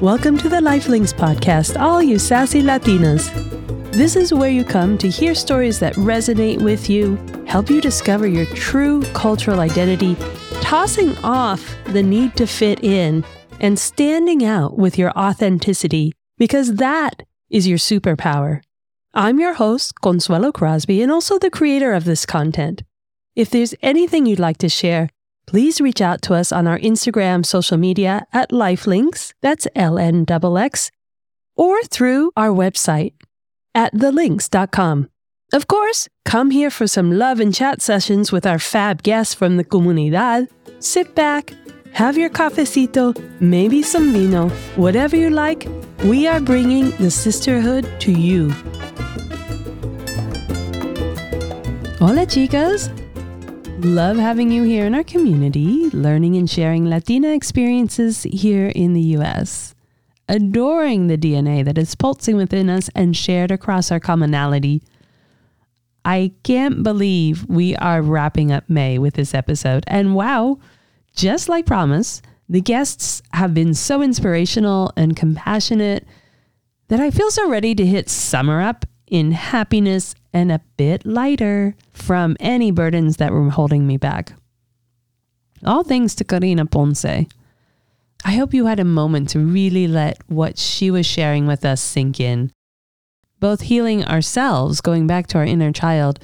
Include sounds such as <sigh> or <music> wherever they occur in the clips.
Welcome to the LifeLnxx podcast, all you sassy Latinas. This is where you come to hear stories that resonate with you, help you discover your true cultural identity, tossing off the need to fit in, and standing out with your authenticity, because that is your superpower. I'm your host, Consuelo Crosby, and also the creator of this content. If there's anything you'd like to share, please reach out to us on our Instagram social media at LifeLnxx, that's L-N-X-X, or through our website at TheLnxx.com. Of course, come here for some love and chat sessions with our fab guests from the comunidad. Sit back, have your cafecito, maybe some vino, whatever you like. We are bringing the sisterhood to you. Hola, chicas. Love having you here in our community, learning and sharing Latina experiences here in the US. Adoring the DNA that is pulsing within us and shared across our commonality. I can't believe we are wrapping up May with this episode. And wow, just like promise, the guests have been so inspirational and compassionate that I feel so ready to hit summer up in happiness and a bit lighter from any burdens that were holding me back. All thanks to Karina Ponce. I hope you had a moment to really let what she was sharing with us sink in. Both healing ourselves, going back to our inner child,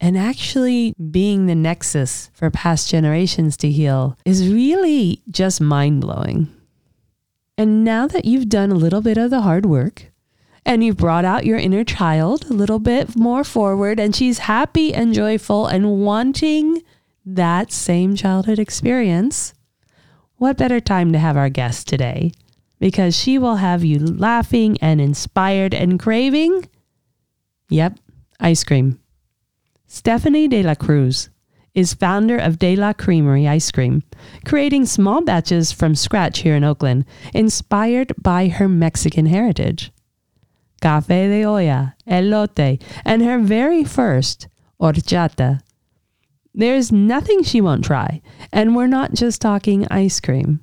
and actually being the nexus for past generations to heal is really just mind blowing. And now that you've done a little bit of the hard work, and you've brought out your inner child a little bit more forward, and she's happy and joyful and wanting that same childhood experience, what better time to have our guest today? Because she will have you laughing and inspired and craving. Yep, ice cream. Stephanie de la Cruz is founder of De La Creamery Ice Cream, creating small batches from scratch here in Oakland, inspired by her Mexican heritage cafe de olla, elote, and her very first horchata. There's nothing she won't try, and we're not just talking ice cream.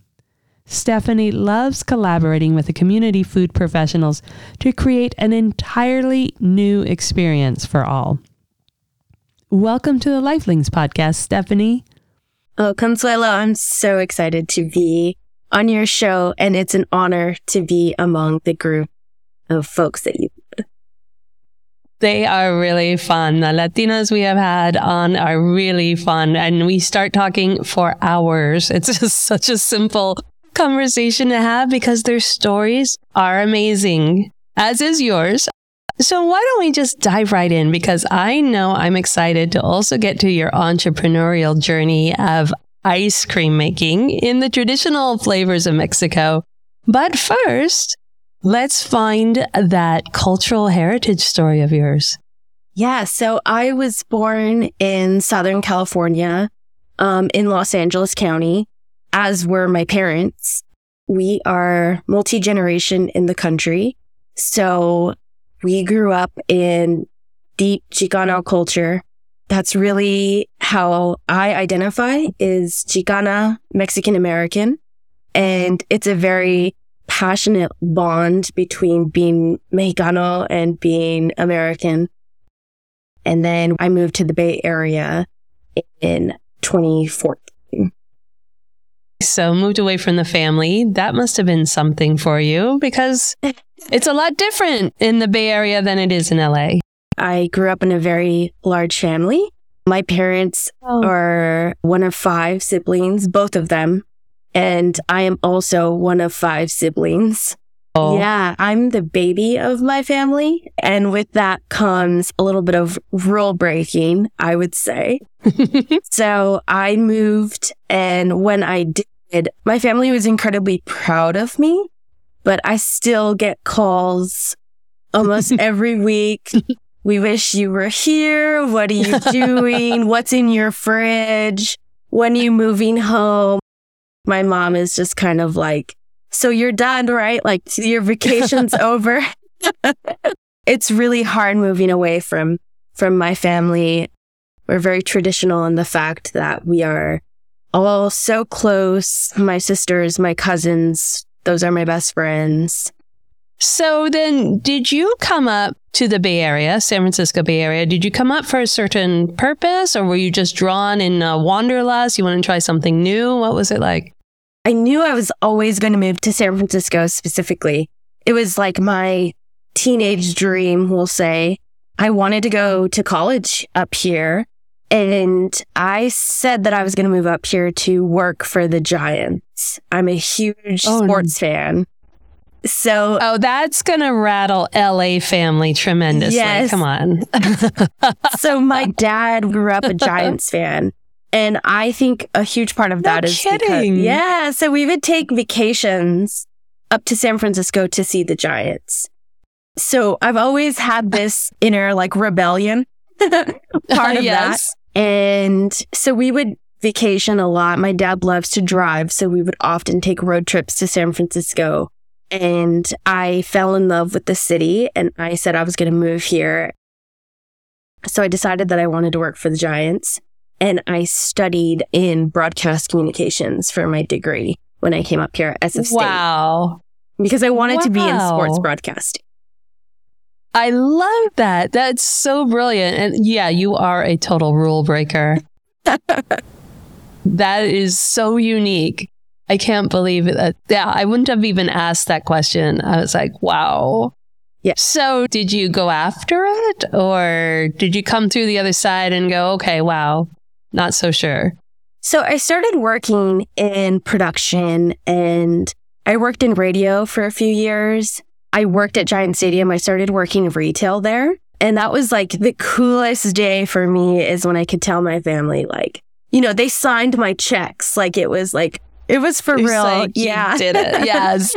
Stephanie loves collaborating with the community food professionals to create an entirely new experience for all. Welcome to the LifeLnxx podcast, Stephanie. Oh, Consuelo, I'm so excited to be on your show, and it's an honor to be among the group of folks that you they are really fun. The Latinas we have had on are really fun. And we start talking for hours. <laughs> It's just such a simple conversation to have because their stories are amazing, as is yours. So why don't we just dive right in? Because I know I'm excited to also get to your entrepreneurial journey of ice cream making in the traditional flavors of Mexico. But first, Let's find that cultural heritage story of yours. Yeah. So I was born in Southern California, um, in Los Angeles County, as were my parents. We are multi generation in the country. So we grew up in deep Chicano culture. That's really how I identify is Chicana Mexican American. And it's a very passionate bond between being Mexicano and being American. And then I moved to the Bay Area in 2014. So moved away from the family. That must have been something for you because <laughs> it's a lot different in the Bay Area than it is in LA. I grew up in a very large family. My parents oh. are one of five siblings, both of them and I am also one of five siblings. Oh. Yeah, I'm the baby of my family. And with that comes a little bit of rule breaking, I would say. <laughs> so I moved. And when I did, my family was incredibly proud of me, but I still get calls almost <laughs> every week. We wish you were here. What are you <laughs> doing? What's in your fridge? When are you moving home? My mom is just kind of like, so you're done, right? Like your vacation's <laughs> over. <laughs> it's really hard moving away from, from my family. We're very traditional in the fact that we are all so close. My sisters, my cousins, Those are my best friends. So then, did you come up to the Bay Area, San Francisco Bay Area? Did you come up for a certain purpose or were you just drawn in uh, wanderlust? You want to try something new? What was it like? I knew I was always going to move to San Francisco specifically. It was like my teenage dream, we'll say. I wanted to go to college up here. And I said that I was going to move up here to work for the Giants. I'm a huge oh, sports fan. So, oh, that's going to rattle LA family tremendously. Yes. Come on. <laughs> so, my dad grew up a Giants fan. And I think a huge part of that no is kidding. Because, yeah. So, we would take vacations up to San Francisco to see the Giants. So, I've always had <laughs> this inner like rebellion <laughs> part of yes. that. And so, we would vacation a lot. My dad loves to drive. So, we would often take road trips to San Francisco and I fell in love with the city and I said I was going to move here. So I decided that I wanted to work for the Giants and I studied in broadcast communications for my degree when I came up here as a state. Wow. Because I wanted wow. to be in sports broadcasting. I love that. That's so brilliant. And yeah, you are a total rule breaker. <laughs> that is so unique. I can't believe it. Yeah, I wouldn't have even asked that question. I was like, wow. Yeah. So did you go after it or did you come through the other side and go, okay, wow, not so sure? So I started working in production and I worked in radio for a few years. I worked at Giant Stadium. I started working retail there. And that was like the coolest day for me is when I could tell my family, like, you know, they signed my checks. Like it was like, it was for real. Like, yeah. did it. <laughs> Yes.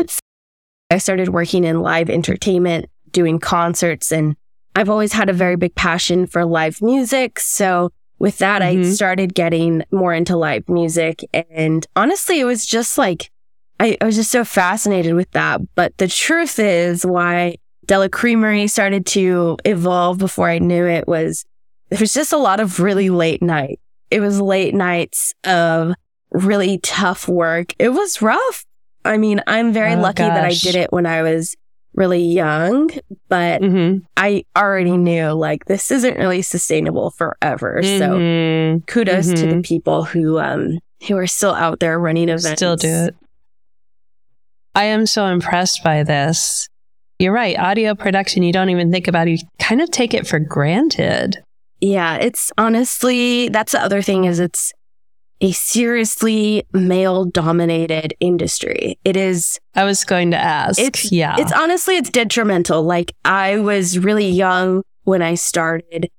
I started working in live entertainment, doing concerts, and I've always had a very big passion for live music. So with that, mm-hmm. I started getting more into live music. And honestly, it was just like, I, I was just so fascinated with that. But the truth is, why De La Creamery started to evolve before I knew it was there was just a lot of really late night. It was late nights of really tough work. It was rough. I mean, I'm very oh, lucky gosh. that I did it when I was really young, but mm-hmm. I already knew like this isn't really sustainable forever. Mm-hmm. So kudos mm-hmm. to the mm-hmm. people who um who are still out there running events. Still do it. I am so impressed by this. You're right. Audio production, you don't even think about it. You kind of take it for granted. Yeah, it's honestly that's the other thing is it's a seriously male dominated industry. It is. I was going to ask. It's, yeah. It's honestly, it's detrimental. Like I was really young when I started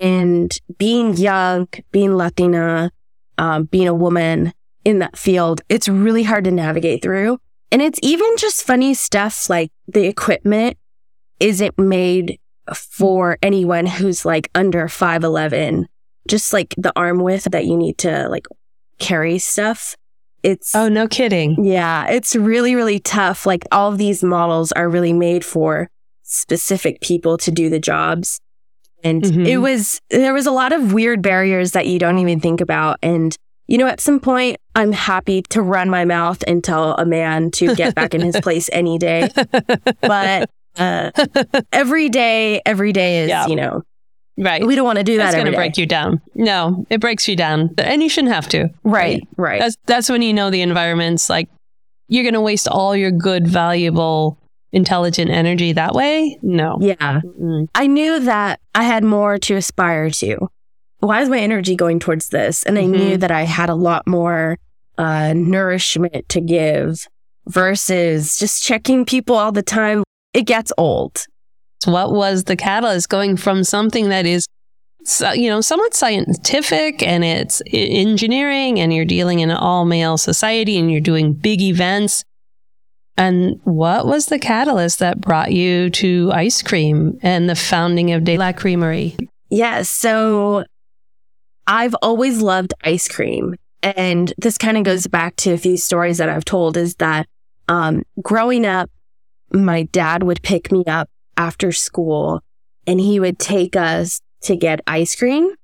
and being young, being Latina, um, being a woman in that field, it's really hard to navigate through. And it's even just funny stuff like the equipment isn't made for anyone who's like under 5'11 just like the arm width that you need to like carry stuff. It's Oh, no kidding. Yeah, it's really really tough. Like all of these models are really made for specific people to do the jobs. And mm-hmm. it was there was a lot of weird barriers that you don't even think about and you know, at some point, I'm happy to run my mouth and tell a man to get back in his <laughs> place any day. But uh, <laughs> every day, every day is, yeah. you know, Right. We don't want to do that. That's going to break you down. No, it breaks you down. And you shouldn't have to. Right. Right. That's, that's when you know the environment's like, you're going to waste all your good, valuable, intelligent energy that way. No. Yeah. Mm-hmm. I knew that I had more to aspire to. Why is my energy going towards this? And I mm-hmm. knew that I had a lot more uh, nourishment to give versus just checking people all the time. It gets old. What was the catalyst going from something that is, you know, somewhat scientific and it's engineering and you're dealing in an all male society and you're doing big events? And what was the catalyst that brought you to ice cream and the founding of De La Creamery? Yes. Yeah, so I've always loved ice cream. And this kind of goes back to a few stories that I've told is that um, growing up, my dad would pick me up after school and he would take us to get ice cream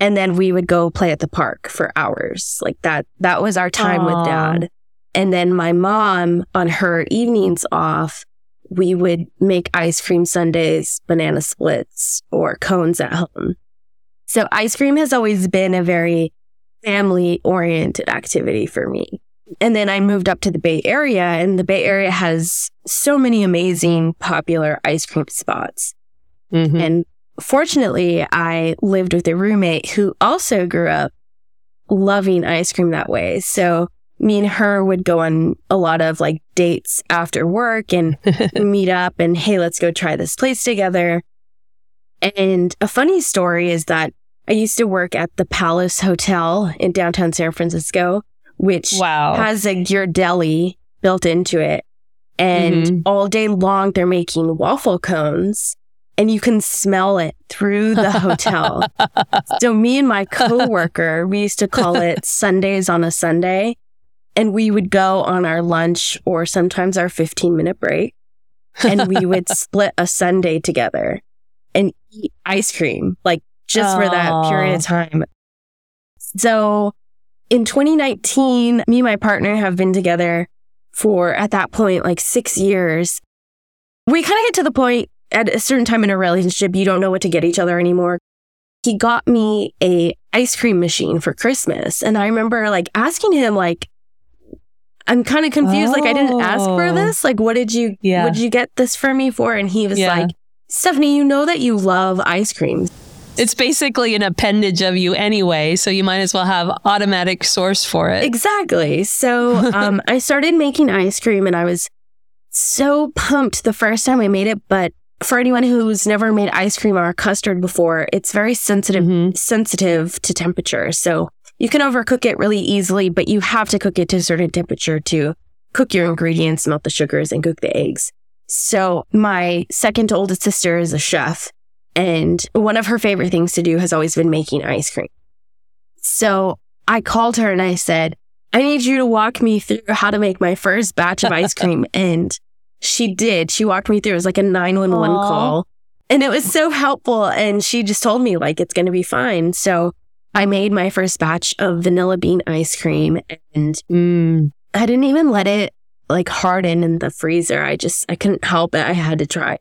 and then we would go play at the park for hours. Like that that was our time Aww. with dad. And then my mom, on her evenings off, we would make ice cream sundaes, banana splits, or cones at home. So ice cream has always been a very family oriented activity for me. And then I moved up to the Bay Area and the Bay Area has so many amazing popular ice cream spots. Mm-hmm. And fortunately, I lived with a roommate who also grew up loving ice cream that way. So me and her would go on a lot of like dates after work and <laughs> meet up and hey, let's go try this place together. And a funny story is that I used to work at the Palace Hotel in downtown San Francisco, which wow. has a Ghirardelli built into it. And mm-hmm. all day long, they're making waffle cones and you can smell it through the hotel. <laughs> so me and my coworker, we used to call it <laughs> Sundaes on a Sunday. And we would go on our lunch or sometimes our 15 minute break and we would <laughs> split a sundae together and eat ice cream, like just Aww. for that period of time. So in 2019, me and my partner have been together for at that point, like six years. We kind of get to the point at a certain time in a relationship, you don't know what to get each other anymore. He got me a ice cream machine for Christmas. And I remember like asking him, like, I'm kind of confused. Oh. Like, I didn't ask for oh. this. Like, what did you, yeah. what did you get this for me for? And he was yeah. like, Stephanie, you know that you love ice cream. It's basically an appendage of you anyway, so you might as well have automatic source for it. Exactly. So um, <laughs> I started making ice cream and I was so pumped the first time I made it, but for anyone who's never made ice cream or custard before, it's very sensitive mm-hmm. sensitive to temperature. So you can overcook it really easily, but you have to cook it to a certain temperature to cook your ingredients, melt the sugars, and cook the eggs. So my second oldest sister is a chef, and one of her favorite things to do has always been making ice cream. So I called her and I said, I need you to walk me through how to make my first batch of ice cream. <laughs> and she did. She walked me through. It was like a 911 Aww. call. And it was so helpful. And she just told me, like, it's going to be fine. So I made my first batch of vanilla bean ice cream and mm. I didn't even let it like harden in the freezer. I just, I couldn't help it. I had to try.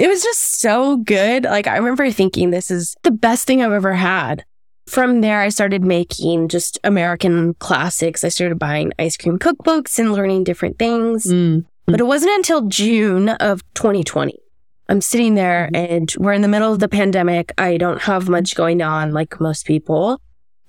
It was just so good. Like, I remember thinking, this is the best thing I've ever had. From there, I started making just American classics. I started buying ice cream cookbooks and learning different things. Mm. But it wasn't until June of 2020. I'm sitting there and we're in the middle of the pandemic. I don't have much going on like most people.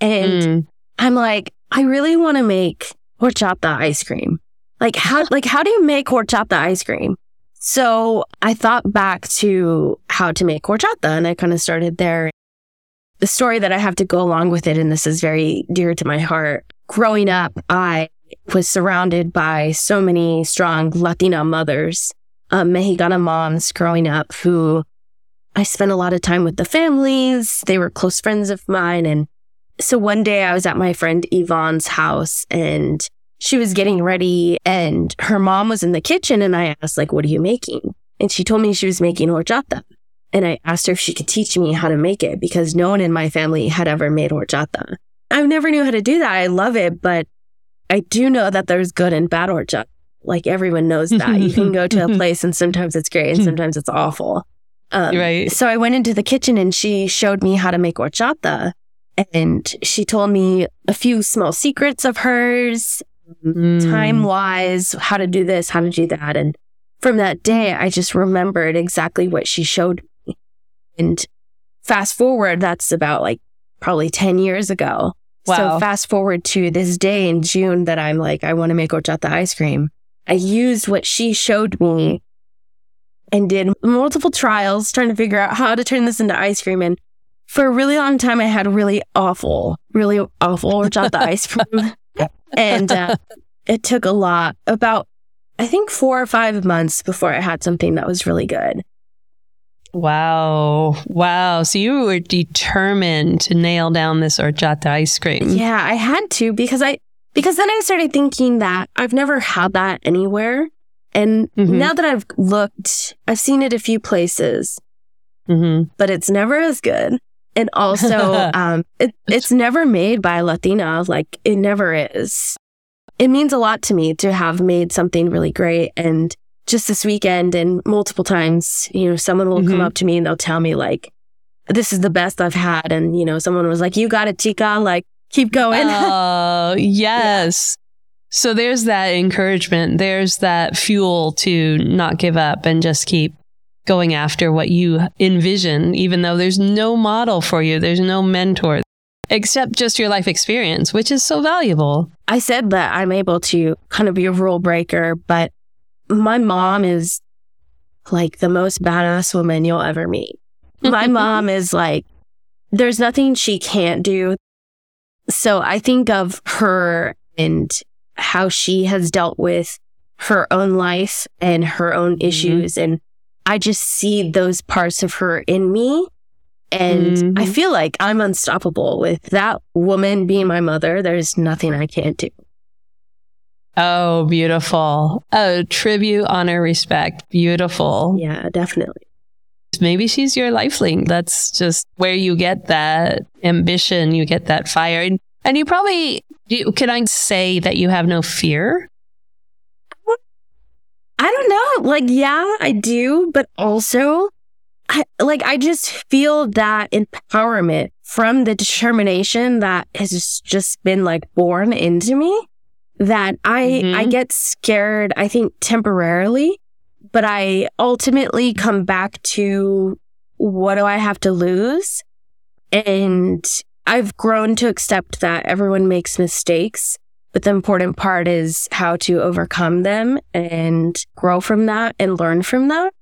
And mm. I'm like, I really want to make horchata ice cream. Like how like how do you make horchata ice cream? So I thought back to how to make horchata and I kind of started there. The story that I have to go along with it, and this is very dear to my heart. Growing up, I was surrounded by so many strong Latina mothers, um, Mexicana moms growing up who I spent a lot of time with the families. They were close friends of mine. And so one day I was at my friend Yvonne's house and she was getting ready and her mom was in the kitchen and I asked like, what are you making? And she told me she was making horchata. And I asked her if she could teach me how to make it because no one in my family had ever made horchata. I never knew how to do that. I love it, but I do know that there's good and bad horchata. Like everyone knows that. you can go to a <laughs> place and sometimes it's great and sometimes it's awful. Um, right. So I went into the kitchen and she showed me how to make horchata. And she told me a few small secrets of hers, mm. time wise, how to do this, how to do that. And from that day, I just remembered exactly what she showed me. And fast forward, that's about like probably 10 years ago. Wow. So fast forward to this day in June that I'm like, I want to make horchata ice cream. I used what she showed me and did multiple trials trying to figure out how to turn this into ice cream. And for a really long time, I had really awful, really awful horchata <laughs> ice cream. And uh, it took a lot, about, I think, four or five months before I had something that was really good. Wow. Wow. So you were determined to nail down this horchata ice cream. Yeah, I had to because I because then I started thinking that I've never had that anywhere. And mm-hmm. now that I've looked, I've seen it a few places, mm-hmm. but it's never as good. And also, <laughs> um, it, it's never made by a Latina. Like it never is. it means a lot to me to have made something really great. And just this weekend and multiple times, you know, someone will mm-hmm. come up to me and they'll tell me like, this is the best I've had. And, you know, someone was like, you got it, Chica. Like, keep going. <laughs> Oh, yes. Yeah. So there's that encouragement. There's that fuel to not give up and just keep going after what you envision, even though there's no model for you, there's no mentor, except just your life experience, which is so valuable. I said that I'm able to kind of be a rule breaker, but my mom is like the most badass woman you'll ever meet. My <laughs> mom is like, there's nothing she can't do. So I think of her and how she has dealt with her own life and her own mm-hmm. issues. And I just see those parts of her in me. And mm-hmm. I feel like I'm unstoppable with that woman being my mother. There's nothing I can't do. Oh, beautiful. Oh, tribute, honor, respect. Beautiful. Yeah, definitely. Maybe she's your lifelink. That's just where you get that ambition, you get that fire. And, and you probably, can I say that you have no fear? I don't know. Like, yeah, I do, but also, I, like, I just feel that empowerment from the determination that has just been like born into me that I mm-hmm. I get scared I think temporarily but I ultimately come back to what do I have to lose and I've grown to accept that everyone makes mistakes but the important part is how to overcome them and grow from that and learn from that.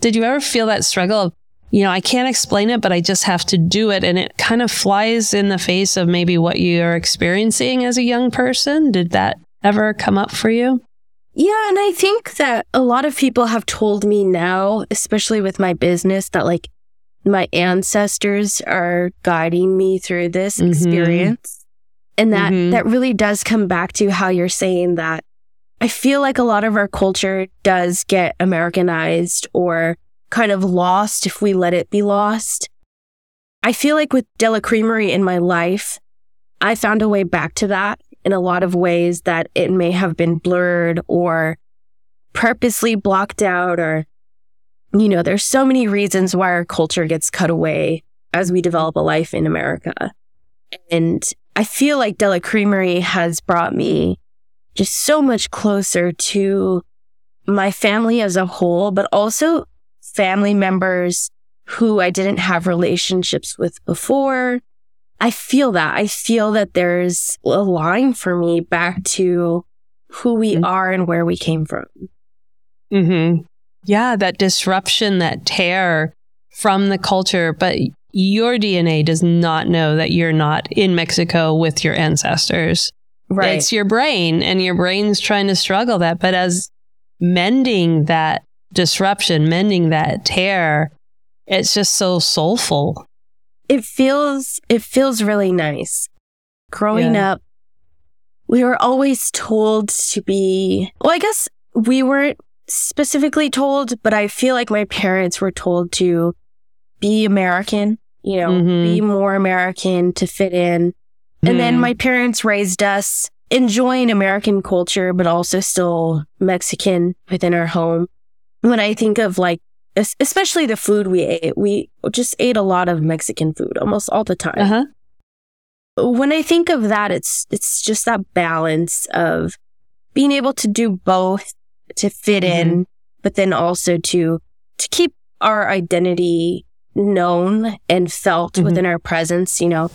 Did you ever feel that struggle of you know, I can't explain it, but I just have to do it. And it kind of flies in the face of maybe what you're experiencing as a young person. Did that ever come up for you? Yeah. And I think that a lot of people have told me now, especially with my business, that like my ancestors are guiding me through this mm-hmm. experience. And that, mm-hmm. that really does come back to how you're saying that I feel like a lot of our culture does get Americanized or kind of lost if we let it be lost. I feel like with De La Creamery in my life, I found a way back to that in a lot of ways that it may have been blurred or purposely blocked out or you know, there's so many reasons why our culture gets cut away as we develop a life in America. And I feel like De La Creamery has brought me just so much closer to my family as a whole, but also family members who I didn't have relationships with before. I feel that. I feel that there's a line for me back to who we mm-hmm. are and where we came from. Mm-hmm. Yeah, that disruption, that tear from the culture, but your DNA does not know that you're not in Mexico with your ancestors. Right. It's your brain, and your brain's trying to struggle that. But as mending that disruption, mending that tear, it's just so soulful. It feels it feels really nice. Growing yeah. up, we were always told to be well, I guess we weren't specifically told, but I feel like my parents were told to be American, you know, mm-hmm. be more American to fit in. And mm. then my parents raised us enjoying American culture, but also still Mexican within our home when I think of like, especially the food we ate, we just ate a lot of Mexican food almost all the time. Uh-huh. When I think of that, it's it's just that balance of being able to do both to fit mm-hmm. in, but then also to to keep our identity known and felt mm-hmm. within our presence. You know.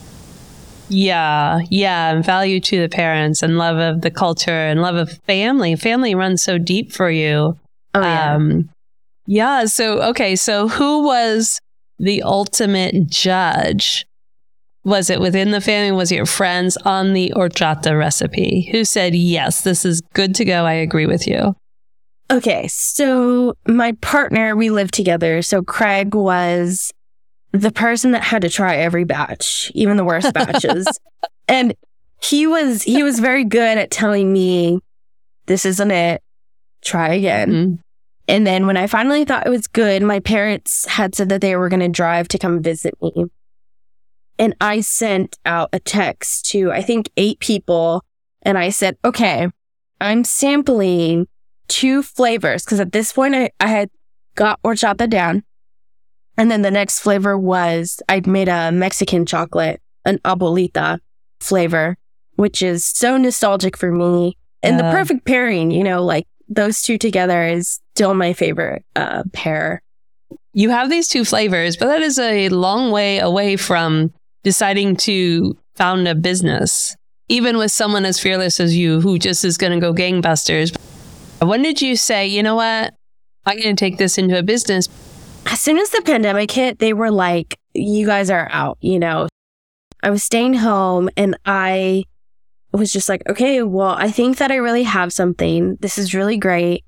Yeah, yeah, and value to the parents and love of the culture and love of family. Family runs so deep for you Oh, yeah. Um, yeah. So, okay. So, who was the ultimate judge? Was it within the family? Was it your friends on the horchata recipe? Who said, yes, this is good to go? I agree with you. Okay. So, my partner, we lived together. So, Craig was the person that had to try every batch, even the worst batches. <laughs> and he was, he was very good at telling me, this isn't it. Try again. Mm-hmm. And then when I finally thought it was good, my parents had said that they were going to drive to come visit me. And I sent out a text to, I think, eight people. And I said, okay, I'm sampling two flavors because at this point I, I had got horchata down. And then the next flavor was I made a Mexican chocolate, an abuelita flavor, which is so nostalgic for me and the perfect pairing, you know, like those two together is still my favorite uh, pair. You have these two flavors, but that is a long way away from deciding to found a business, even with someone as fearless as you who just is going to go gangbusters. When did you say, you know what? I'm going to take this into a business? As soon as the pandemic hit, they were like, you guys are out, you know. I was staying home and I was just like, okay, well, I think that I really have something. This is really great.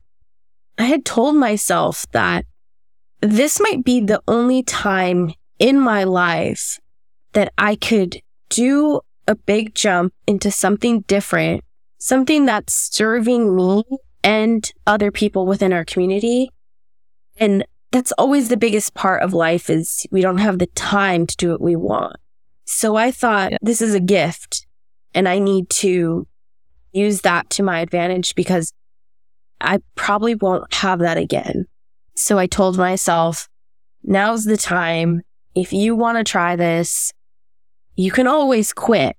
I had told myself that this might be the only time in my life that I could do a big jump into something different, something that's serving me and other people within our community. And that's always the biggest part of life is we don't have the time to do what we want. So I thought yeah. this is a gift and I need to use that to my advantage because I probably won't have that again. So I told myself, now's the time. If you want to try this, you can always quit,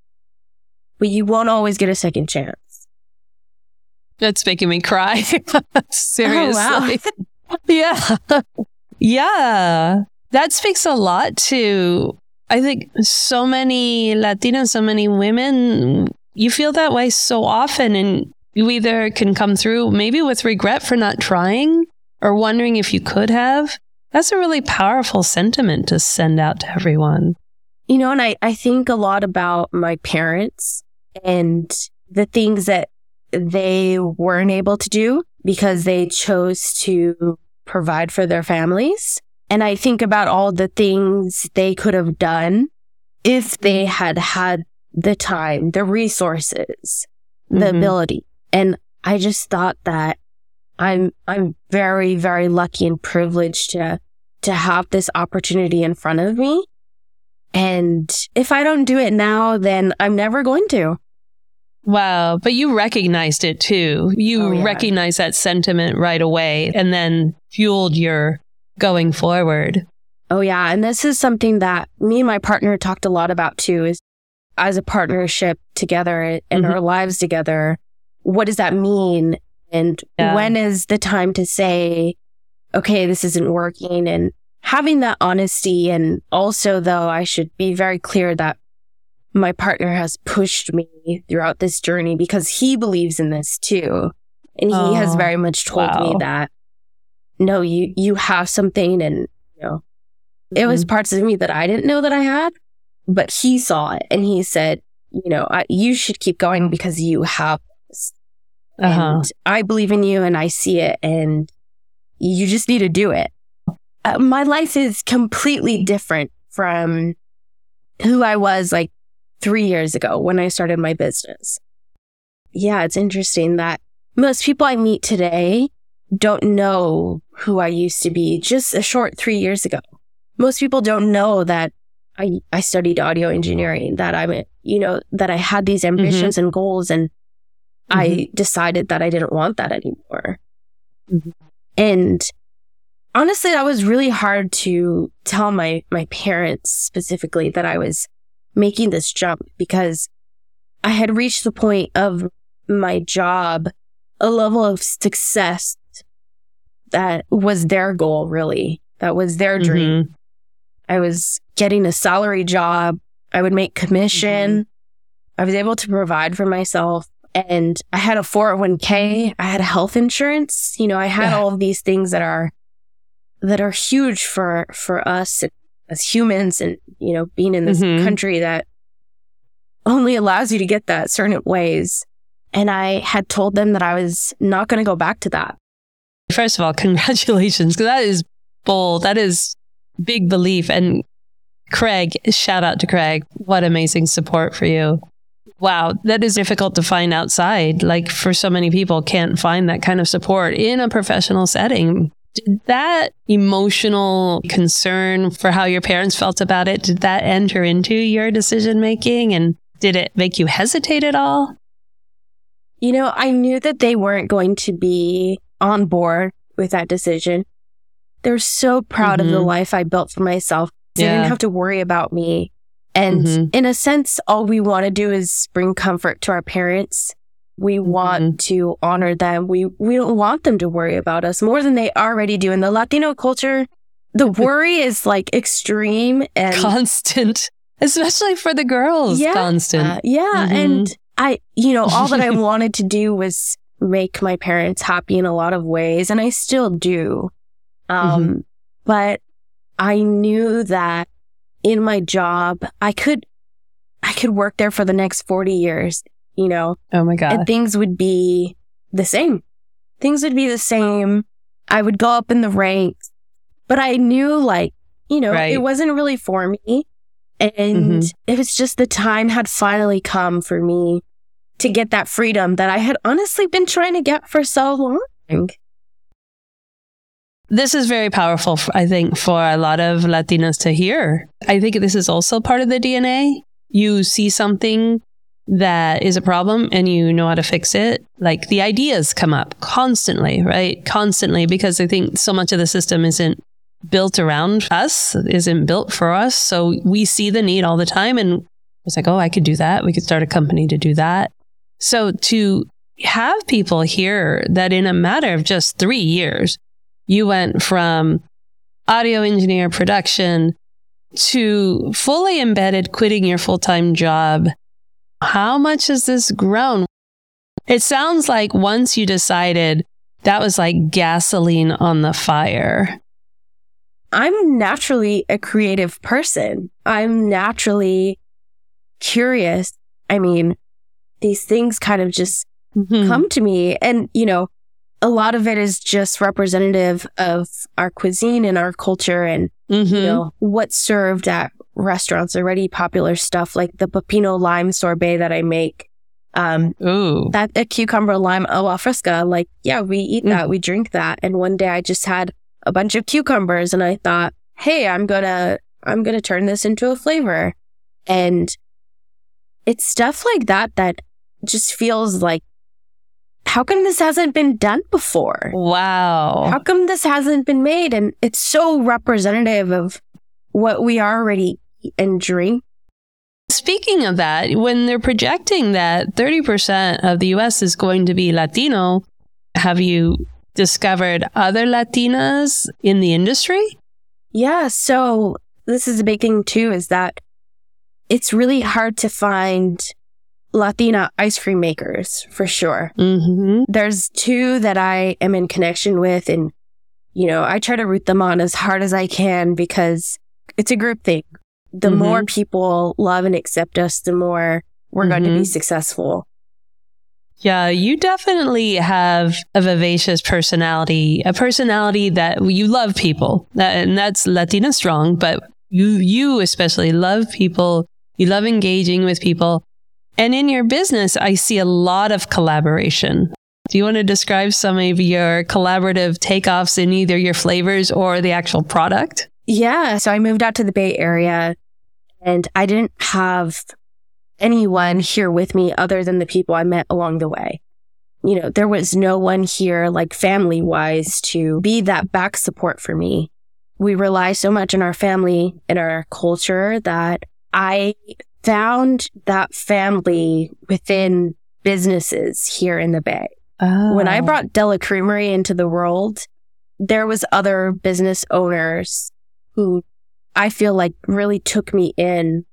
but you won't always get a second chance. That's making me cry. <laughs> Seriously. Oh, wow. <laughs> yeah. yeah. That speaks a lot to I think so many Latinas, so many women, you feel that way so often. And you either can come through maybe with regret for not trying or wondering if you could have. That's a really powerful sentiment to send out to everyone. You know, and I, I think a lot about my parents and the things that they weren't able to do because they chose to provide for their families. And I think about all the things they could have done if they had had the time, the resources, the mm-hmm. ability. And I just thought that I'm, I'm very, very lucky and privileged to, to have this opportunity in front of me. And if I don't do it now, then I'm never going to. Wow. But you recognized it too. You oh, yeah. recognized that sentiment right away and then fueled your going forward. Oh, yeah. And this is something that me and my partner talked a lot about too is as a partnership together in mm-hmm. our lives together, what does that mean? And yeah. when is the time to say, okay, this isn't working? And having that honesty. And also, though, I should be very clear that my partner has pushed me throughout this journey because he believes in this too. And he oh, has very much told wow. me that no, you, you have something and, you know, mm-hmm. it was mm-hmm. parts of me that I didn't know that I had, but he saw it and he said, you know, I, you should keep going because you have this. Uh-huh. And I believe in you and I see it and you just need to do it. Uh, my life is completely different from who I was like three years ago when I started my business. Yeah, it's interesting that most people I meet today don't know who I used to be just a short three years ago. Most people don't know that I, I studied audio engineering, that I'm, you know, that I had these mm-hmm. ambitions mm-hmm. and goals and mm-hmm. I decided that I didn't want that anymore. Mm-hmm. And honestly, that was really hard to tell my, my parents specifically that I was making this jump because I had reached the point of my job, a level of success that was their goal, really. That was their dream. Mm-hmm. I was getting a salary job. I would make commission. Mm-hmm. I was able to provide for myself. And I had a 401k. I had health insurance. You know, I had yeah. all of these things that are, that are huge for, for us as humans and, you know, being in this mm-hmm. country that only allows you to get that certain ways. And I had told them that I was not going to go back to that. First of all, <laughs> congratulations, because that is bold. That is big belief. And Craig, shout out to Craig. What amazing support for you. Wow, that is difficult to find outside. Like for so many people can't find that kind of support in a professional setting. Did that emotional concern for how your parents felt about it, did that enter into your decision making and did it make you hesitate at all? you know, I knew that they weren't going to be on board with that decision. They're so proud mm-hmm. of the mm-hmm. life I built for myself. They yeah. didn't have to worry about me. And mm-hmm. in a sense, all we want to do is bring comfort to our parents. We mm-hmm. want to honor them. We, we don't want them to worry about us more than they already do. In the Latino culture, the <laughs> worry is like extreme and constant, especially for the girls. Yeah. Constant. Uh, yeah. Mm-hmm. And I, you know, all that I <laughs> wanted to do was make my parents happy in a lot of ways. And I still do. Um, mm-hmm. but I knew that in my job, I could, I could work there for the next 40 years, you know? Oh my God. And things would be the same. Things would be the same. I would go up in the ranks, but I knew like, you know, right. it wasn't really for me. And mm-hmm. it was just the time had finally come for me to get that freedom that I had honestly been trying to get for so long. This is very powerful, I think, for a lot of Latinas to hear. I think this is also part of the DNA. You see something that is a problem and you know how to fix it. Like the ideas come up constantly, right? Constantly, because I think so much of the system isn't built around us, isn't built for us. So we see the need all the time and it's like, oh, I could do that. We could start a company to do that. So to have people hear that in a matter of just three years, you went from audio engineer production to fully embedded quitting your full time job. How much has this grown? It sounds like once you decided that was like gasoline on the fire. I'm naturally a creative person. I'm naturally curious. I mean, these things kind of just mm-hmm. come to me. And, you know, a lot of it is just representative of our cuisine and our culture and mm-hmm. you know what's served at restaurants already popular stuff like the pepino lime sorbet that I make. Um, Ooh. that a cucumber lime agua fresca. Like, yeah, we eat that, mm-hmm. we drink that. And one day I just had a bunch of cucumbers and I thought, hey, I'm gonna, I'm gonna turn this into a flavor. And it's stuff like that that just feels like how come this hasn't been done before? Wow. How come this hasn't been made? And it's so representative of what we already and drink. Speaking of that, when they're projecting that 30% of the US is going to be Latino, have you discovered other Latinas in the industry? Yeah. So this is a big thing too, is that it's really hard to find Latina ice cream makers for sure. Mm-hmm. There's two that I am in connection with, and you know, I try to root them on as hard as I can because it's a group thing. The mm-hmm. more people love and accept us, the more we're mm-hmm. going to be mm-hmm. successful. Yeah, you definitely have a vivacious personality, a personality that you love people, and that's Latina strong, but you, you especially love people. You love engaging with people. And in your business, I see a lot of collaboration. Do you want to describe some of your collaborative takeoffs in either your flavors or the actual product? Yeah. So I moved out to the Bay Area and I didn't have anyone here with me other than the people I met along the way. You know, there was no one here, like family wise, to be that back support for me. We rely so much on our family and our culture that I found that family within businesses here in the Bay. Oh. When I oh. brought De La Creamery into the world, there was other business owners who I feel like really took me in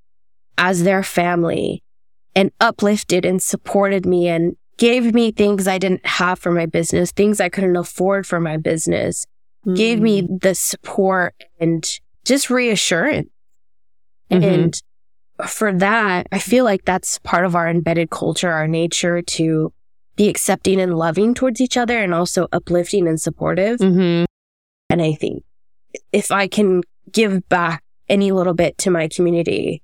as their family and uplifted and supported me and gave me things I didn't have for my business, things I couldn't afford for my business, mm. gave me mm. the support and just reassurance. Mm-hmm. And for that, I feel like that's part of our embedded culture, our nature to be accepting and loving towards each other and also uplifting and supportive. Mm-hmm. And I think if I can give back any little bit to my community,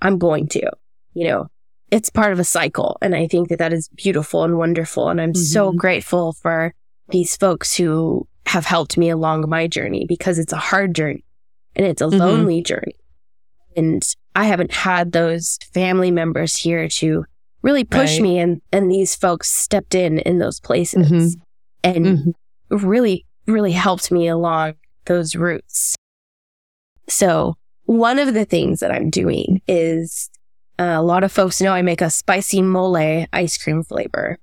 I'm going to, you know, it's part of a cycle. And I think that that is beautiful and wonderful. And I'm mm-hmm. so grateful for these folks who have helped me along my journey because it's a hard journey and it's a mm-hmm. lonely journey. And I haven't had those family members here to really push Right. me and and these folks stepped in in those places Mhm. and Mhm. really really helped me along those routes so one of the things that i'm doing is uh, a lot of folks know i make a spicy mole ice cream flavor.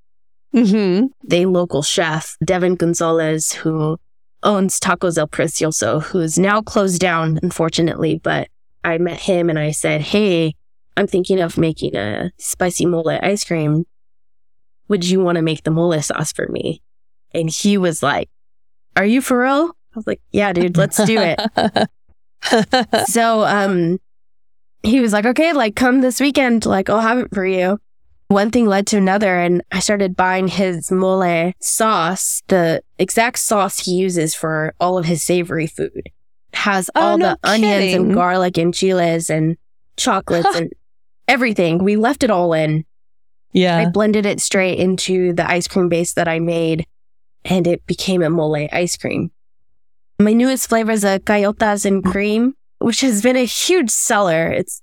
Mhm. the local chef devin gonzalez who owns tacos el precioso who's now closed down unfortunately but i met him and i said hey i'm thinking of making a spicy mole ice cream. Would you want to make the mole sauce for me? And he was like are you for real? I was like yeah dude let's do it <laughs> <laughs> so um he was like okay like come this weekend like i'll have it for you one thing led to another and i started buying his mole sauce the exact sauce he uses for all of his savory food. Has Oh, all no the onions and garlic and chiles and chocolates and <laughs> everything we left it all in Yeah. I blended it straight into the ice cream base that I made, and it became a mole ice cream. My newest flavor is a coyotas and cream, which has been a huge seller. It's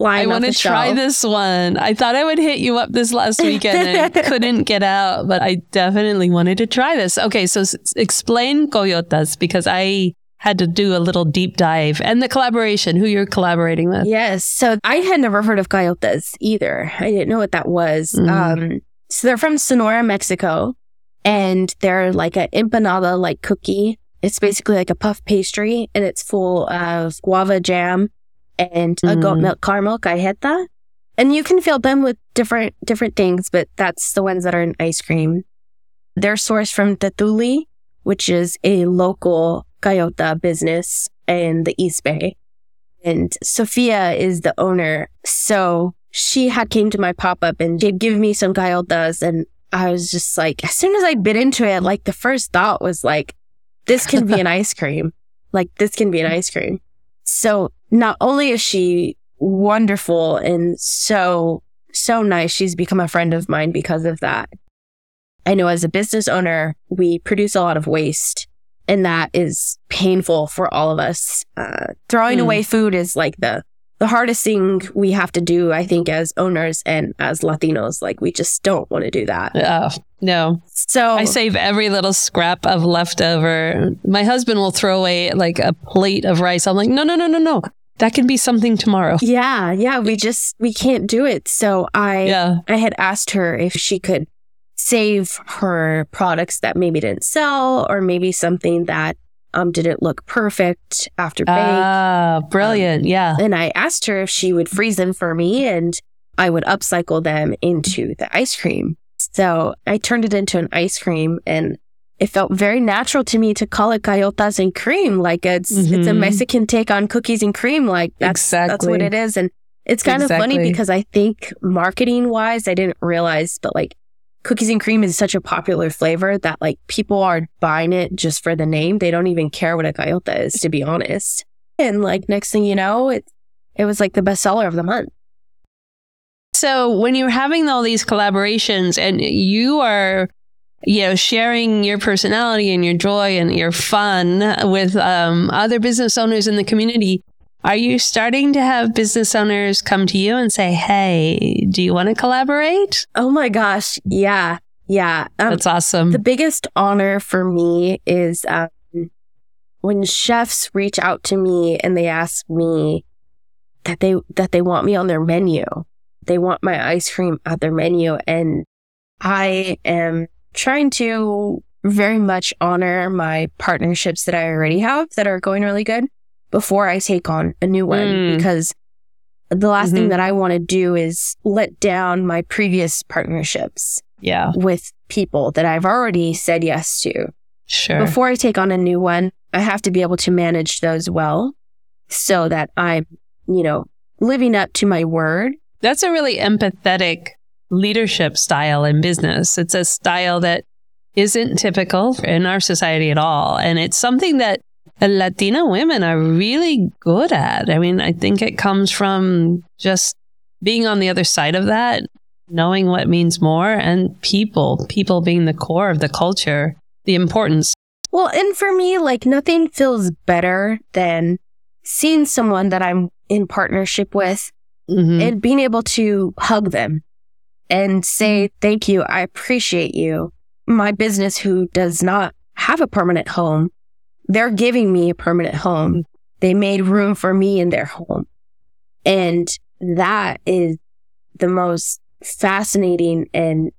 I want to try shelf. this one. I thought I would hit you up this last <laughs> weekend and I couldn't get out, but I definitely wanted to try this. Okay, so s- explain Coyotas because I had to do a little deep dive and the collaboration, who you're collaborating with. Yes. So I had never heard of coyotas either. I didn't know what that was. Mm. Um, so they're from Sonora, Mexico, and they're like an empanada like cookie. It's basically like a puff pastry, and it's full of guava jam and a goat Mm. milk caramel cajeta. And you can fill them with different different things, but that's the ones that are in ice cream. They're sourced from Tatuli, which is a local coyota business in the East Bay and Sophia is the owner. So she had came to my pop up and she'd give me some coyotas, and I was just like, as soon as I bit into it, like the first thought was like, this can be an <laughs> ice cream. Like this can be an ice cream. So not only is she wonderful and so so nice, she's become a friend of mine because of that. I know as a business owner, we produce a lot of waste and that is painful for all of us. Uh, throwing Hmm. away food is like the the hardest thing we have to do. I think as owners and as Latinos, like we just don't want to do that. Oh, no. So I save every little scrap of leftover. My husband will throw away like a plate of rice. I'm like, no, no, no, no, no. That can be something tomorrow. yeah, yeah, we just we can't do it. So I Yeah. I had asked her if she could save her products that maybe didn't sell or maybe something that um didn't look perfect after bake. Ah, brilliant. Yeah. and I asked her if she would freeze them for me and I would upcycle them into the ice cream. So I turned it into an ice cream and it felt very natural to me to call it coyotas and cream. Like it's it's a Mhm. Mexican take on cookies and cream. Like that's that's what it is. And it's kind of funny because I think marketing wise, I didn't realize, but like cookies and cream is such a popular flavor that like people are buying it just for the name. They don't even care what a coyota is, to be honest. And like next thing you know, it it was like the best seller of the month. So when you're having all these collaborations and you are, you know, sharing your personality and your joy and your fun with um, other business owners in the community, are you starting to have business owners come to you and say, "Hey, do you want to collaborate?" Oh my gosh, yeah, yeah. Um, That's awesome. the biggest honor for me is um, when chefs reach out to me and they ask me that they that they want me on their menu. They want my ice cream at their menu, and I am trying to very much honor my partnerships that I already have that are going really good before I take on a new one Mm. because the last Mhm. thing that I want to do is let down my previous partnerships yeah, with people that I've already said yes to. sure. Before I take on a new one, I have to be able to manage those well so that I'm, you know, living up to my word. That's a really empathetic leadership style in business. It's a style that isn't typical in our society at all. And it's something that Latina women are really good at. I mean, I think it comes from just being on the other side of that, knowing what means more, and people, people being the core of the culture, the importance. Well, and for me, like nothing feels better than seeing someone that I'm in partnership with Mhm. and being able to hug them and say, thank you. I appreciate you. My business who does not have a permanent home, they're giving me a permanent home. They made room for me in their home. And that is the most fascinating and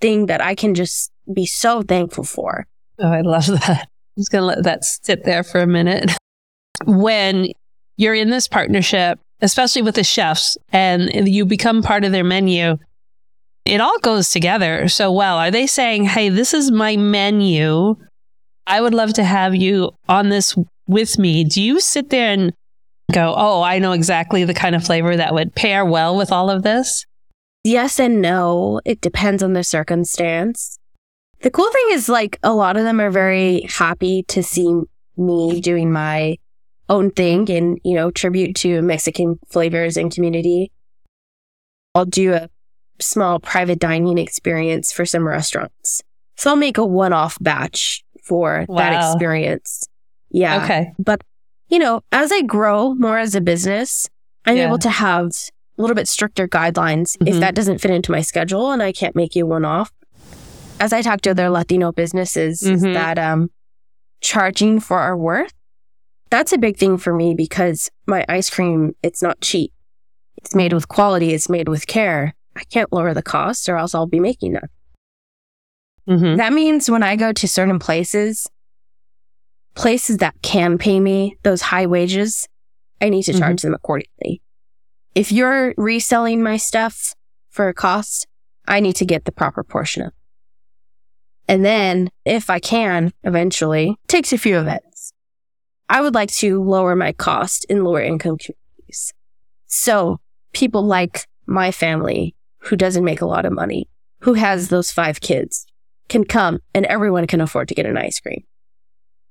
thing that I can just be so thankful for. Oh, I love that. I'm just going to let that sit there for a minute. <laughs> When you're in this partnership, especially with the chefs, and you become part of their menu, it all goes together so well. Are they saying, hey, this is my menu? I would love to have you on this with me. Do you sit there and go, oh, I know exactly the kind of flavor that would pair well with all of this? Yes and no. It depends on the circumstance. The cool thing is, like, a lot of them are very happy to see me doing my own thing and, you know, tribute to Mexican flavors and community. I'll do a small private dining experience for some restaurants. So I'll make a one off batch for wow. that experience. Yeah. Okay. But, you know, as I grow more as a business, I'm yeah. able to have a little bit stricter guidelines mm-hmm. if that doesn't fit into my schedule and I can't make you one off. As I talk to other Latino businesses, mm-hmm. that um, charging for our worth, that's a big thing for me because my ice cream, it's not cheap. It's made with quality. It's made with care. I can't lower the cost or else I'll be making none. Mm-hmm. That means when I go to certain places, places that can pay me those high wages, I need to mm-hmm. charge them accordingly. If you're reselling my stuff for a cost, I need to get the proper portion of. And then, if I can, eventually, takes a few events. I would like to lower my cost in lower income communities. So people like my family who doesn't make a lot of money, who has those five kids, can come and everyone can afford to get an ice cream.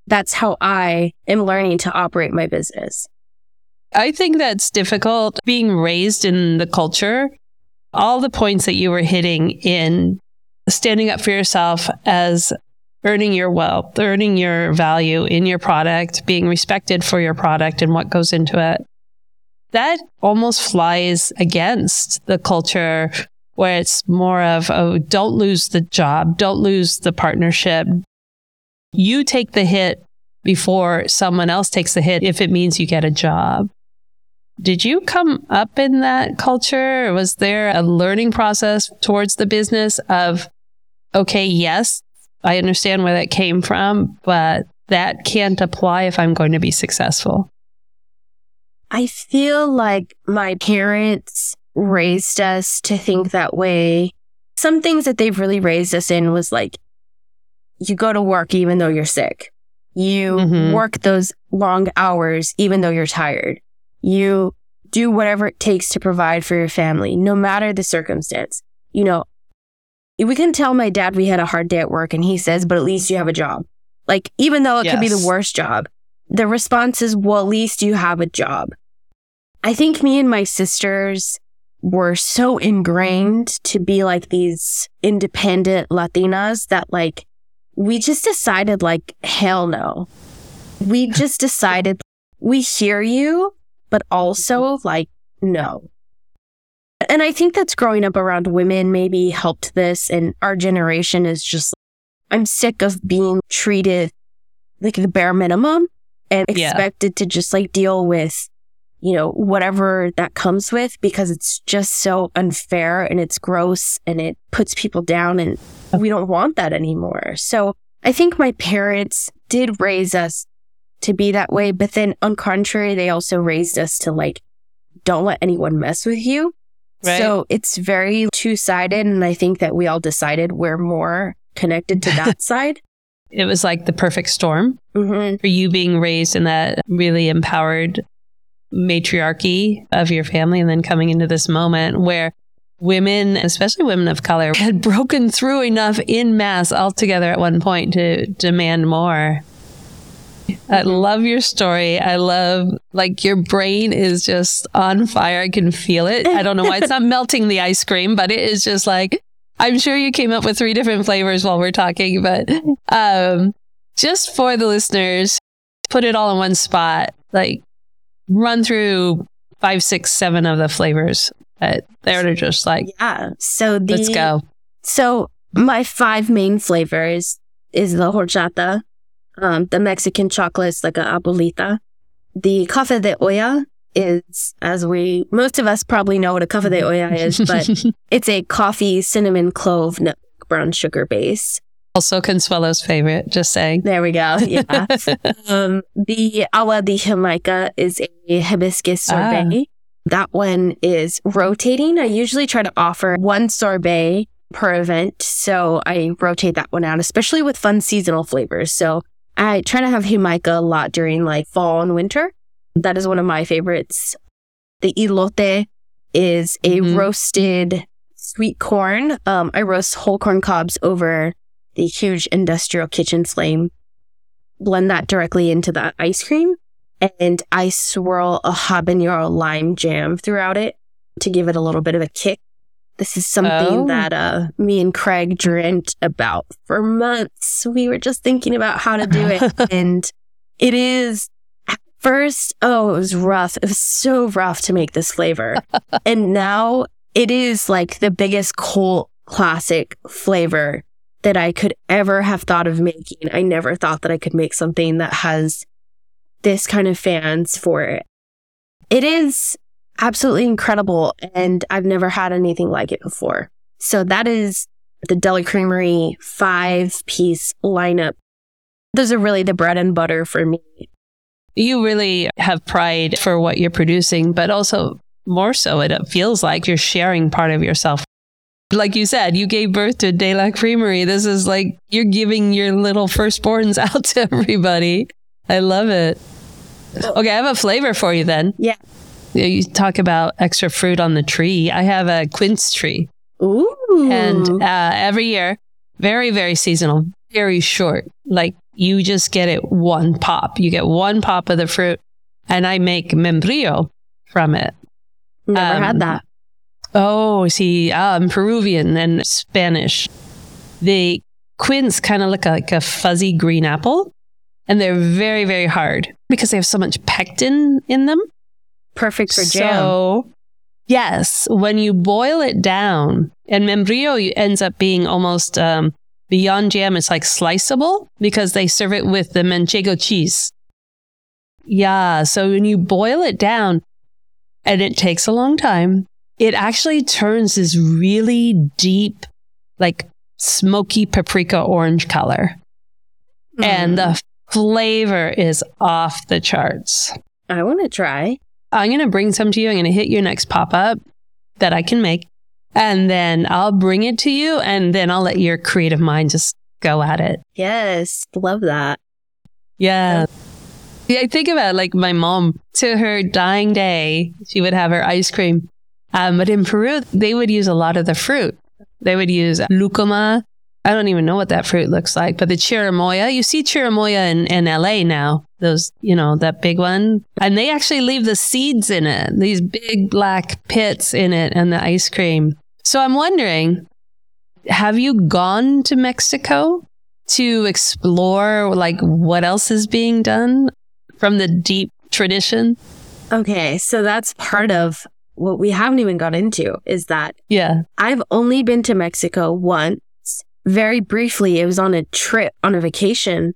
That's how I am learning to operate my business. I think that's difficult being raised in the culture. All the points that you were hitting in standing up for yourself as earning your wealth, earning your value in your product, being respected for your product and what goes into it that almost flies against the culture where it's more of, oh, don't lose the job, don't lose the partnership. You take the hit before someone else takes the hit if it means you get a job. Did you come up in that culture? Was there a learning process towards the business of, okay, yes, I understand where that came from, but that can't apply if I'm going to be successful? I feel like my parents raised us to think that way. Some things that they've really raised us in was like, you go to work even though you're sick. You mm-hmm. work those long hours even though you're tired. You do whatever it takes to provide for your family, no matter the circumstance. You know, we can tell my dad we had a hard day at work and he says, but at least you have a job. Like, even though it yes. could be the worst job, the response is, well, at least you have a job. I think me and my sisters were so ingrained to be like these independent Latinas that like we just decided like hell no. We just decided we hear you, but also like no. And I think that's growing up around women maybe helped this and our generation is just I'm sick of being treated like the bare minimum and expected yeah. to just like deal with you know, whatever that comes with because it's just so unfair and it's gross and it puts people down and we don't want that anymore. So I think my parents did raise us to be that way. But then on contrary, they also raised us to like, don't let anyone mess with you. Right. So it's very two sided. And I think that we all decided we're more connected to that <laughs> side. It was like the perfect storm mm-hmm. for you being raised in that really empowered matriarchy of your family and then coming into this moment where women, especially women of color, <laughs> had broken through enough in mass altogether at one point to demand more. I love your story. I love like your brain is just on fire. I can feel it. I don't know why it's not <laughs> melting the ice cream, but it is just like I'm sure you came up with three different flavors while we're talking, but um just for the listeners, put it all in one spot. Like run through five, six, seven of the flavors But they're just like, yeah. So the, let's go. So my five main flavors is the horchata, um, the Mexican chocolate, chocolates like a abuelita. The cafe de olla is, as we, most of us probably know what a cafe de olla is, but <laughs> it's a coffee, cinnamon, clove, nut, brown sugar base. Also Consuelo's favorite, just saying. There we go. Yeah. <laughs> um, the agua de Jamaica is a hibiscus sorbet. Ah. That one is rotating. I usually try to offer one sorbet per event. So I rotate that one out, especially with fun seasonal flavors. So I try to have Jamaica a lot during like fall and winter. That is one of my favorites. The elote is a mm-hmm. roasted sweet corn. Um, I roast whole corn cobs over the huge industrial kitchen flame, blend that directly into the ice cream, and I swirl a habanero lime jam throughout it to give it a little bit of a kick. This is something oh. that uh, me and Craig dreamt about for months. We were just thinking about how to do it. <laughs> and it is at first, oh, it was rough. It was so rough to make this flavor. <laughs> and now it is like the biggest cult classic flavor that I could ever have thought of making. I never thought that I could make something that has this kind of fans for it. It is absolutely incredible. And I've never had anything like it before. So that is the De La Creamery five piece lineup. Those are really the bread and butter for me. You really have pride for what you're producing, but also more so, it feels like you're sharing part of yourself. Like you said, you gave birth to De La Creamery. This is like you're giving your little firstborns <laughs> out to everybody. I love it. Okay, I have a flavor for you then. Yeah. You talk about extra fruit on the tree. I have a quince tree. Ooh. And uh, every year, very, very seasonal, very short. Like you just get it one pop. You get one pop of the fruit. And I make membrillo from it. Never um, had that. Oh, see, I'm Peruvian and Spanish. The quince kind of look like a fuzzy green apple. And they're very, very hard because they have so much pectin in them. Perfect for jam. So, yes, when you boil it down, and membrillo ends up being almost um, beyond jam, it's like sliceable because they serve it with the manchego cheese. Yeah, so when you boil it down, and it takes a long time, it actually turns this really deep, like smoky paprika orange color. Mm. And the flavor is off the charts. I want to try. I'm going to bring some to you. I'm going to hit your next pop up that I can make. And then I'll bring it to you. And then I'll let your creative mind just go at it. Yes. Love that. Yeah. yeah. I think about like my mom to her dying day, she would have her ice cream. Um, but in Peru, they would use a lot of the fruit. They would use lucuma, I don't even know what that fruit looks like, but the chirimoya, you see chirimoya in, in LA now, those, you know, that big one. And they actually leave the seeds in it, these big black pits in it and the ice cream. So I'm wondering, have you gone to Mexico to explore like what else is being done from the deep tradition? Okay, so that's part of what we haven't even got into is that yeah. I've only been to Mexico once very briefly, it was on a trip, on a vacation.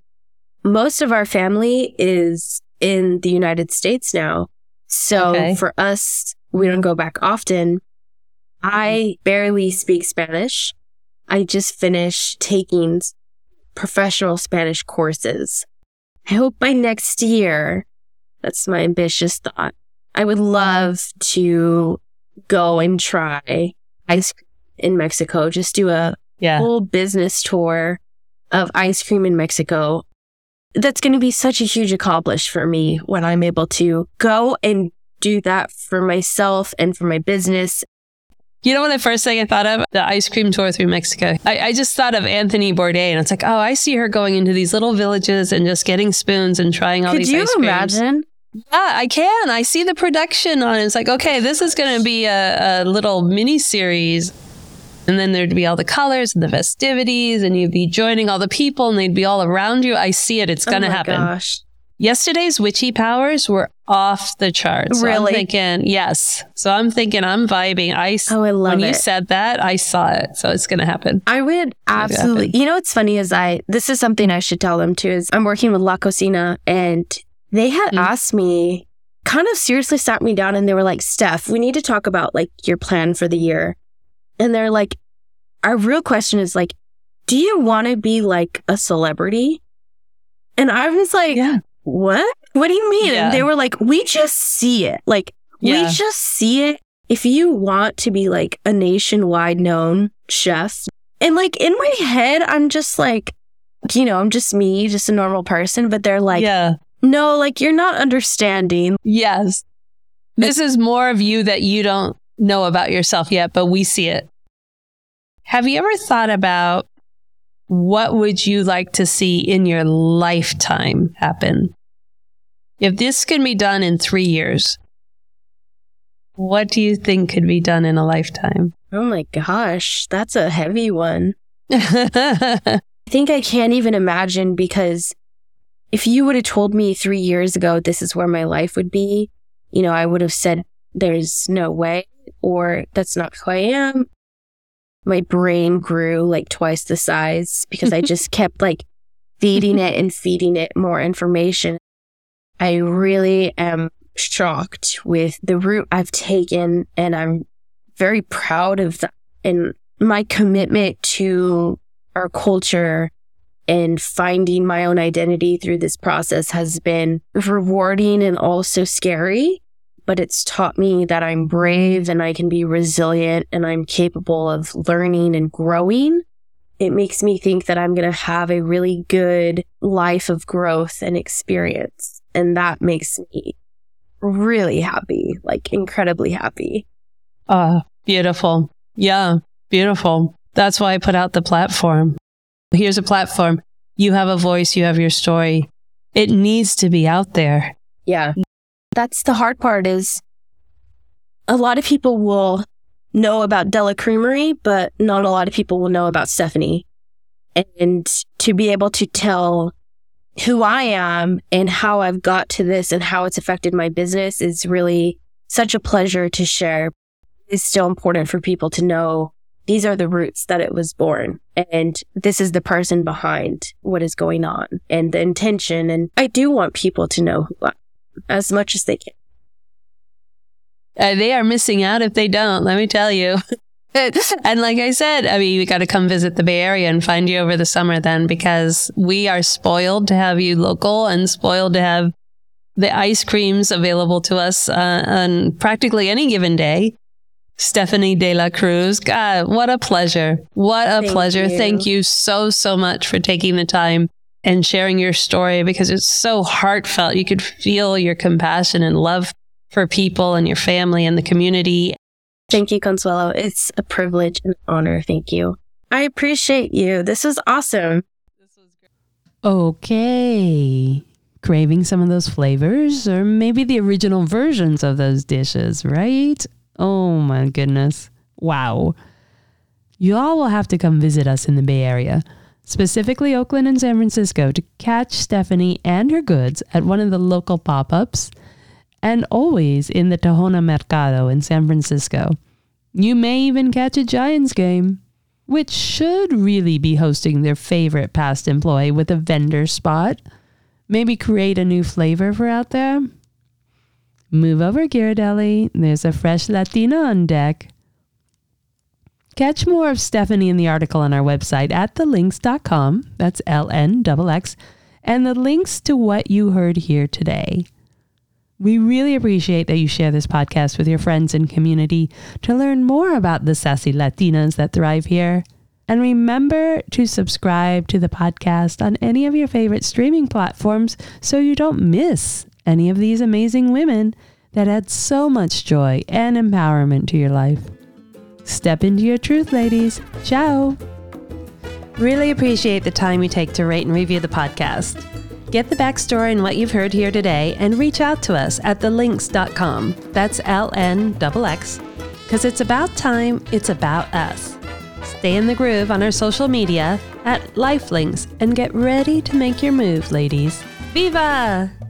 Most of our family is in the United States now. So okay. for us, we don't go back often. I barely speak Spanish. I just finished taking professional Spanish courses. I hope by next year, that's my ambitious thought. I would love to go and try ice cream in Mexico, just do a yeah. full business tour of ice cream in Mexico. That's going to be such a huge accomplishment for me when I'm able to go and do that for myself and for my business. You know what the first thing I thought of? The ice cream tour through Mexico. I, I, just thought of Anthony Bourdain. And it's like, oh, I see her going into these little villages and just getting spoons and trying all Could these you ice creams. imagine? Yeah, I can. I see the production on it. It's like, okay, this is going to be a, a little mini series and then there'd be all the colors and the festivities, and you'd be joining all the people, and they'd be all around you. I see it. It's going to oh happen. Gosh. Yesterday's witchy powers were off the charts. So Really? I'm thinking, yes. So I'm thinking I'm vibing. I Oh, I love when you said that, I saw it. So it's going to happen. I would absolutely. You know what's funny is I this is something I should tell them too is I'm working with La Cocina and they had Mm. asked me kind of seriously sat me down and they were like, "Steph, we need to talk about like your plan for the year." And they're like, "Our real question is like, do you want to be like a celebrity?" And I was like, Yeah. "What? What do you mean?" Yeah. And they were like, "We just see it. Like Yeah. we just see it. If you want to be like a nationwide known chef, and like in my head, I'm just like, you know, I'm just me, just a normal person. But they're like, yeah. no, like you're not understanding. Yes. This is more of you that you don't know about yourself yet, but we see it. Have you ever thought about what would you like to see in your lifetime happen? If this can be done in 3 years, what do you think could be done in a lifetime? Oh my gosh, that's a heavy one. <laughs> I think I can't even imagine because if you would have told me three years ago this is where my life would be, you know, I would have said there's no way or that's not who I am. My brain grew like twice the size because I just <laughs> kept like feeding it and feeding it more information. I really am shocked with the route I've taken and I'm very proud of that and my commitment to our culture and finding my own identity through this process has been rewarding and also scary. But it's taught me that I'm brave and I can be resilient and I'm capable of learning and growing. It makes me think that I'm going to have a really good life of growth and experience. And that makes me really happy, like incredibly happy. Oh, beautiful. Yeah, beautiful. That's why I put out the platform. Here's a platform. You have a voice, you have your story. It needs to be out there. Yeah. That's the hard part is a lot of people will know about De La Creamery, but not a lot of people will know about Stephanie. And to be able to tell who I am and how I've got to this and how it's affected my business is really such a pleasure to share. It's still important for people to know these are the roots that it was born and this is the person behind what is going on and the intention. And I do want people to know who I as much as they can. Uh, they are missing out if they don't, let me tell you. <laughs> and like I said, I mean, we got to come visit the Bay Area and find you over the summer then because we are spoiled to have you local and spoiled to have the ice creams available to us uh, on practically any given day. Stephanie De La Cruz. God, what a pleasure. What a Thank pleasure. you. Thank you so, so much for taking the time and sharing your story because it's so heartfelt. You could feel your compassion and love for people and your family and the community. Thank you, Consuelo. It's a privilege and honor. Thank you. I appreciate you. This is awesome. This was great. Okay. Craving some of those flavors or maybe the original versions of those dishes, right? Oh my goodness. Wow. You all will have to come visit us in the Bay Area, specifically Oakland and San Francisco, to catch Stephanie and her goods at one of the local pop ups and always in the Tohono Mercado in San Francisco. You may even catch a Giants game, which should really be hosting their favorite past employee with a vendor spot. Maybe create a new flavor for out there. Move over, Ghirardelli. There's a fresh Latina on deck. Catch more of Stephanie in the article on our website at TheLnxx.com. That's L N X. And the links to what you heard here today. We really appreciate that you share this podcast with your friends and community to learn more about the sassy Latinas that thrive here. And remember to subscribe to the podcast on any of your favorite streaming platforms so you don't miss any of these amazing women that add so much joy and empowerment to your life. Step into your truth, ladies. Ciao. Really appreciate the time you take to rate and review the podcast. Get the backstory and what you've heard here today and reach out to us at TheLnxx.com. That's L N X. Because it's about time, it's about us. Stay in the groove on our social media at LifeLnxx and get ready to make your move, ladies. Viva!